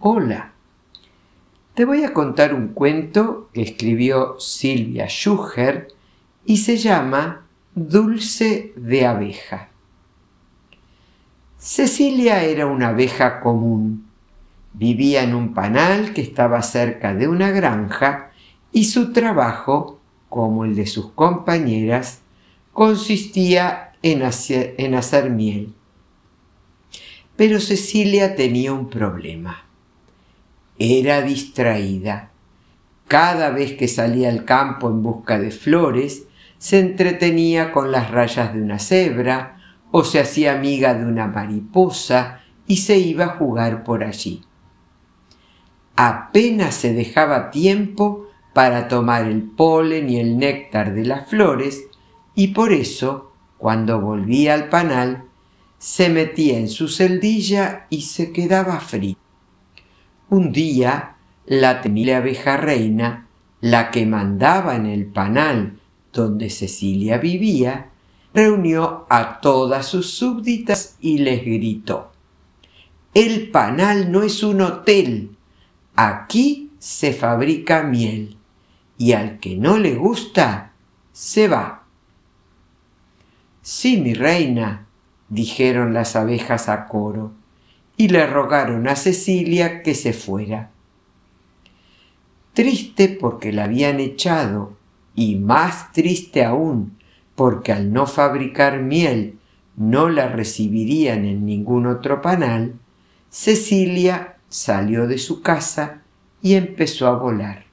Hola. Te voy a contar un cuento que escribió Silvia Schuher y se llama Dulce de abeja. Cecilia era una abeja común. Vivía en un panal que estaba cerca de una granja y su trabajo, como el de sus compañeras, consistía en hacer, en hacer miel. Pero Cecilia tenía un problema. Era distraída. Cada vez que salía al campo en busca de flores, se entretenía con las rayas de una cebra o se hacía amiga de una mariposa y se iba a jugar por allí. Apenas se dejaba tiempo para tomar el polen y el néctar de las flores y por eso, cuando volvía al panal, se metía en su celdilla y se quedaba frío. Un día, la temible abeja reina, la que mandaba en el panal donde Cecilia vivía, reunió a todas sus súbditas y les gritó, El panal no es un hotel, aquí se fabrica miel, y al que no le gusta, se va. Sí, mi reina, dijeron las abejas a coro, y le rogaron a Cecilia que se fuera. Triste porque la habían echado y más triste aún porque al no fabricar miel no la recibirían en ningún otro panal, Cecilia salió de su casa y empezó a volar.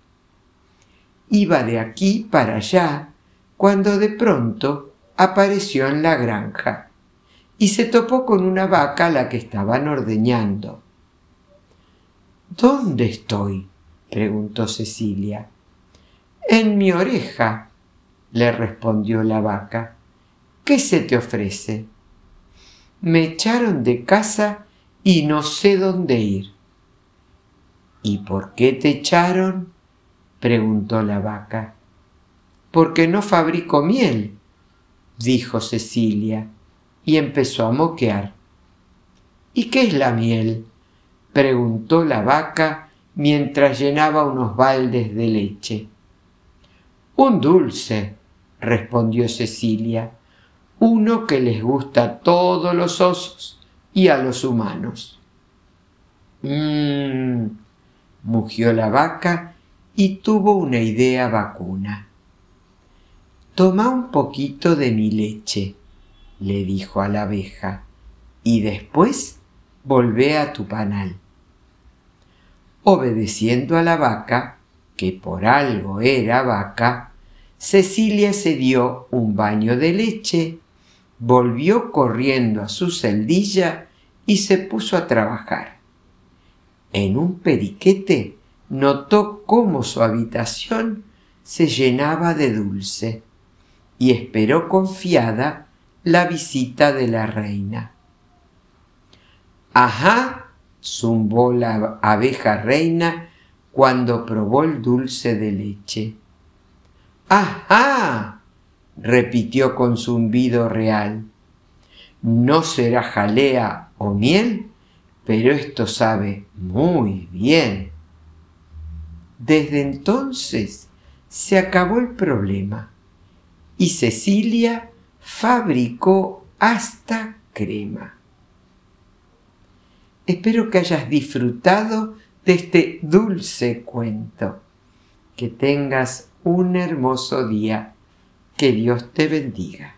Iba de aquí para allá cuando de pronto apareció en la granja y se topó con una vaca a la que estaban ordeñando. ¿Dónde estoy? preguntó Cecilia. En mi oreja, le respondió la vaca. ¿Qué se te ofrece? Me echaron de casa y no sé dónde ir. ¿Y por qué te echaron? preguntó la vaca. Porque no fabrico miel, dijo Cecilia, y empezó a moquear. ¿Y qué es la miel? preguntó la vaca mientras llenaba unos baldes de leche. Un dulce, respondió Cecilia, uno que les gusta a todos los osos y a los humanos. Mmm, mugió la vaca y tuvo una idea vacuna. Toma un poquito de mi leche, le dijo a la abeja, y después volvé a tu panal. Obedeciendo a la vaca, que por algo era vaca, Cecilia se dio un baño de leche, volvió corriendo a su celdilla y se puso a trabajar. En un periquete notó cómo su habitación se llenaba de dulce y esperó confiada la visita de la reina. Ajá, zumbó la abeja reina cuando probó el dulce de leche. ¡Ajá! repitió con zumbido real. No será jalea o miel, pero esto sabe muy bien. Desde entonces se acabó el problema y Cecilia fabricó hasta crema. Espero que hayas disfrutado de este dulce cuento. Que tengas un hermoso día. Que Dios te bendiga.